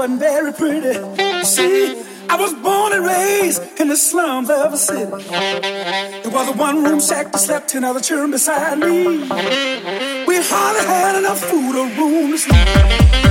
wasn't very pretty. See, I was born and raised in the slums of a city. It was a one room shack that slept ten other children beside me. We hardly had enough food or room to sleep.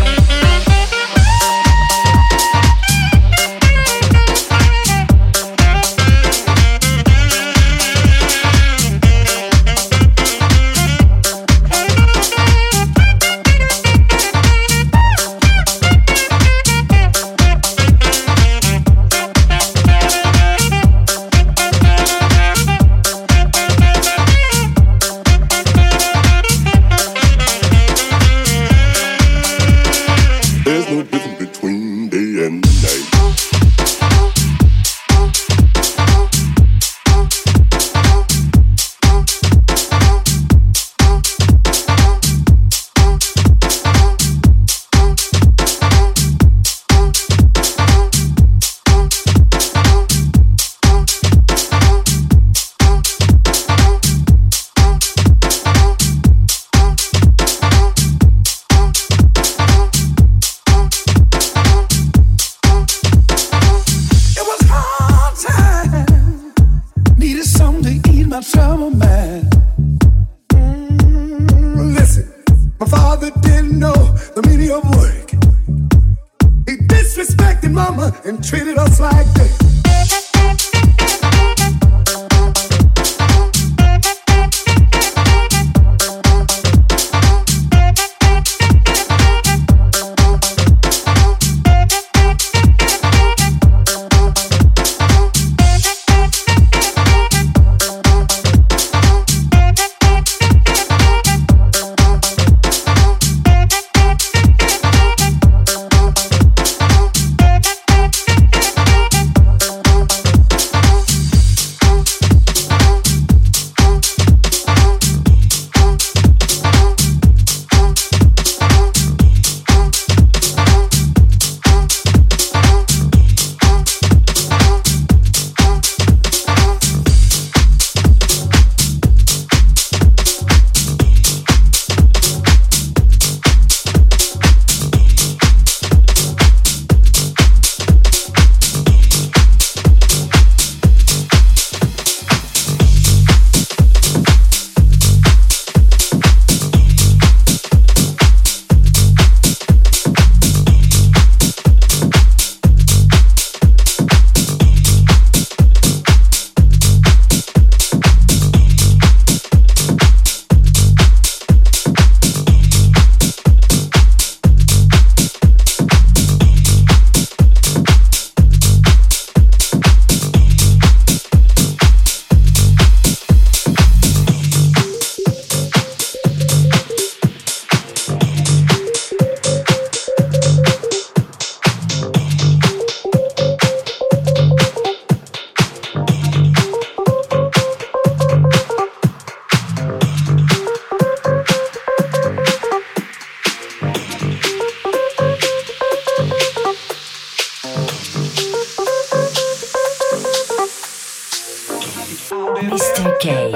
Кей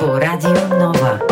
по Радио Нова.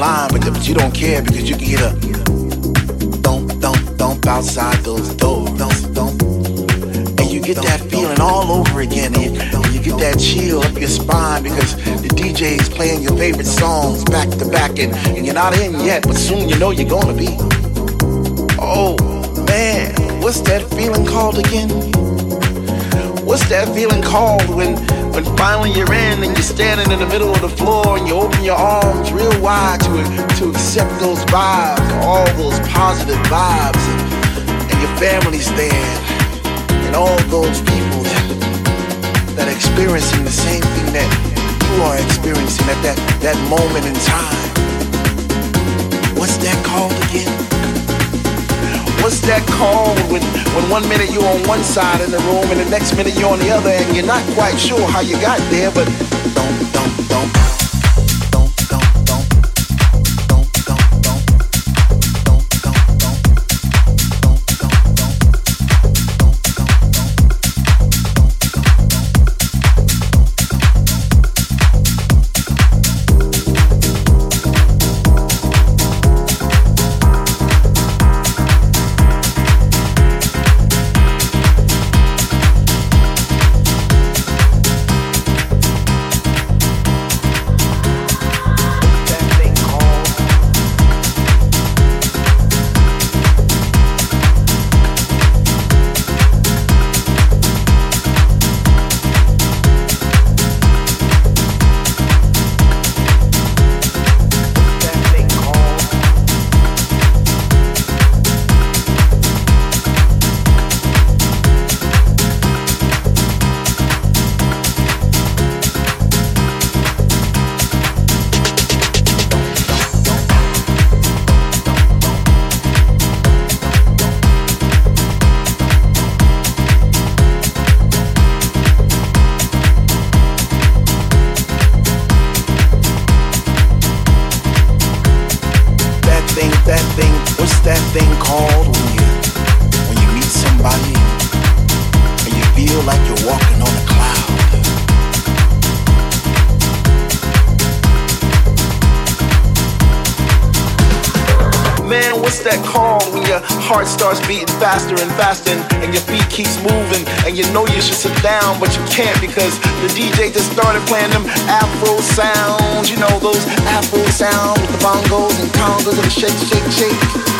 Not care because you can get a dump dump dump outside those doors, dump, stump. And you get that feeling all over again. And You get that chill up your spine because the DJ's playing your favorite songs back to back and you're not in yet, but soon you know you're gonna be. Oh man, what's that feeling called again? What's that feeling called when when finally you're in and you're standing in the middle of the floor and you open your arms real wide to to accept those vibes, all those positive vibes, and, and your family's there, and all those people that, that are experiencing the same thing that you are experiencing at that, that moment in time. What's that called again? What's that called when, when one minute you're on one side in the room and the next minute you're on the other and you're not quite sure how you got there, but don't, don't, don't. Faster and faster and your feet keeps moving and you know you should sit down but you can't because the DJ just started playing them Afro sounds. You know those Afro sounds with the bongos and congos and the shake, shake, shake.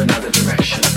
another direction.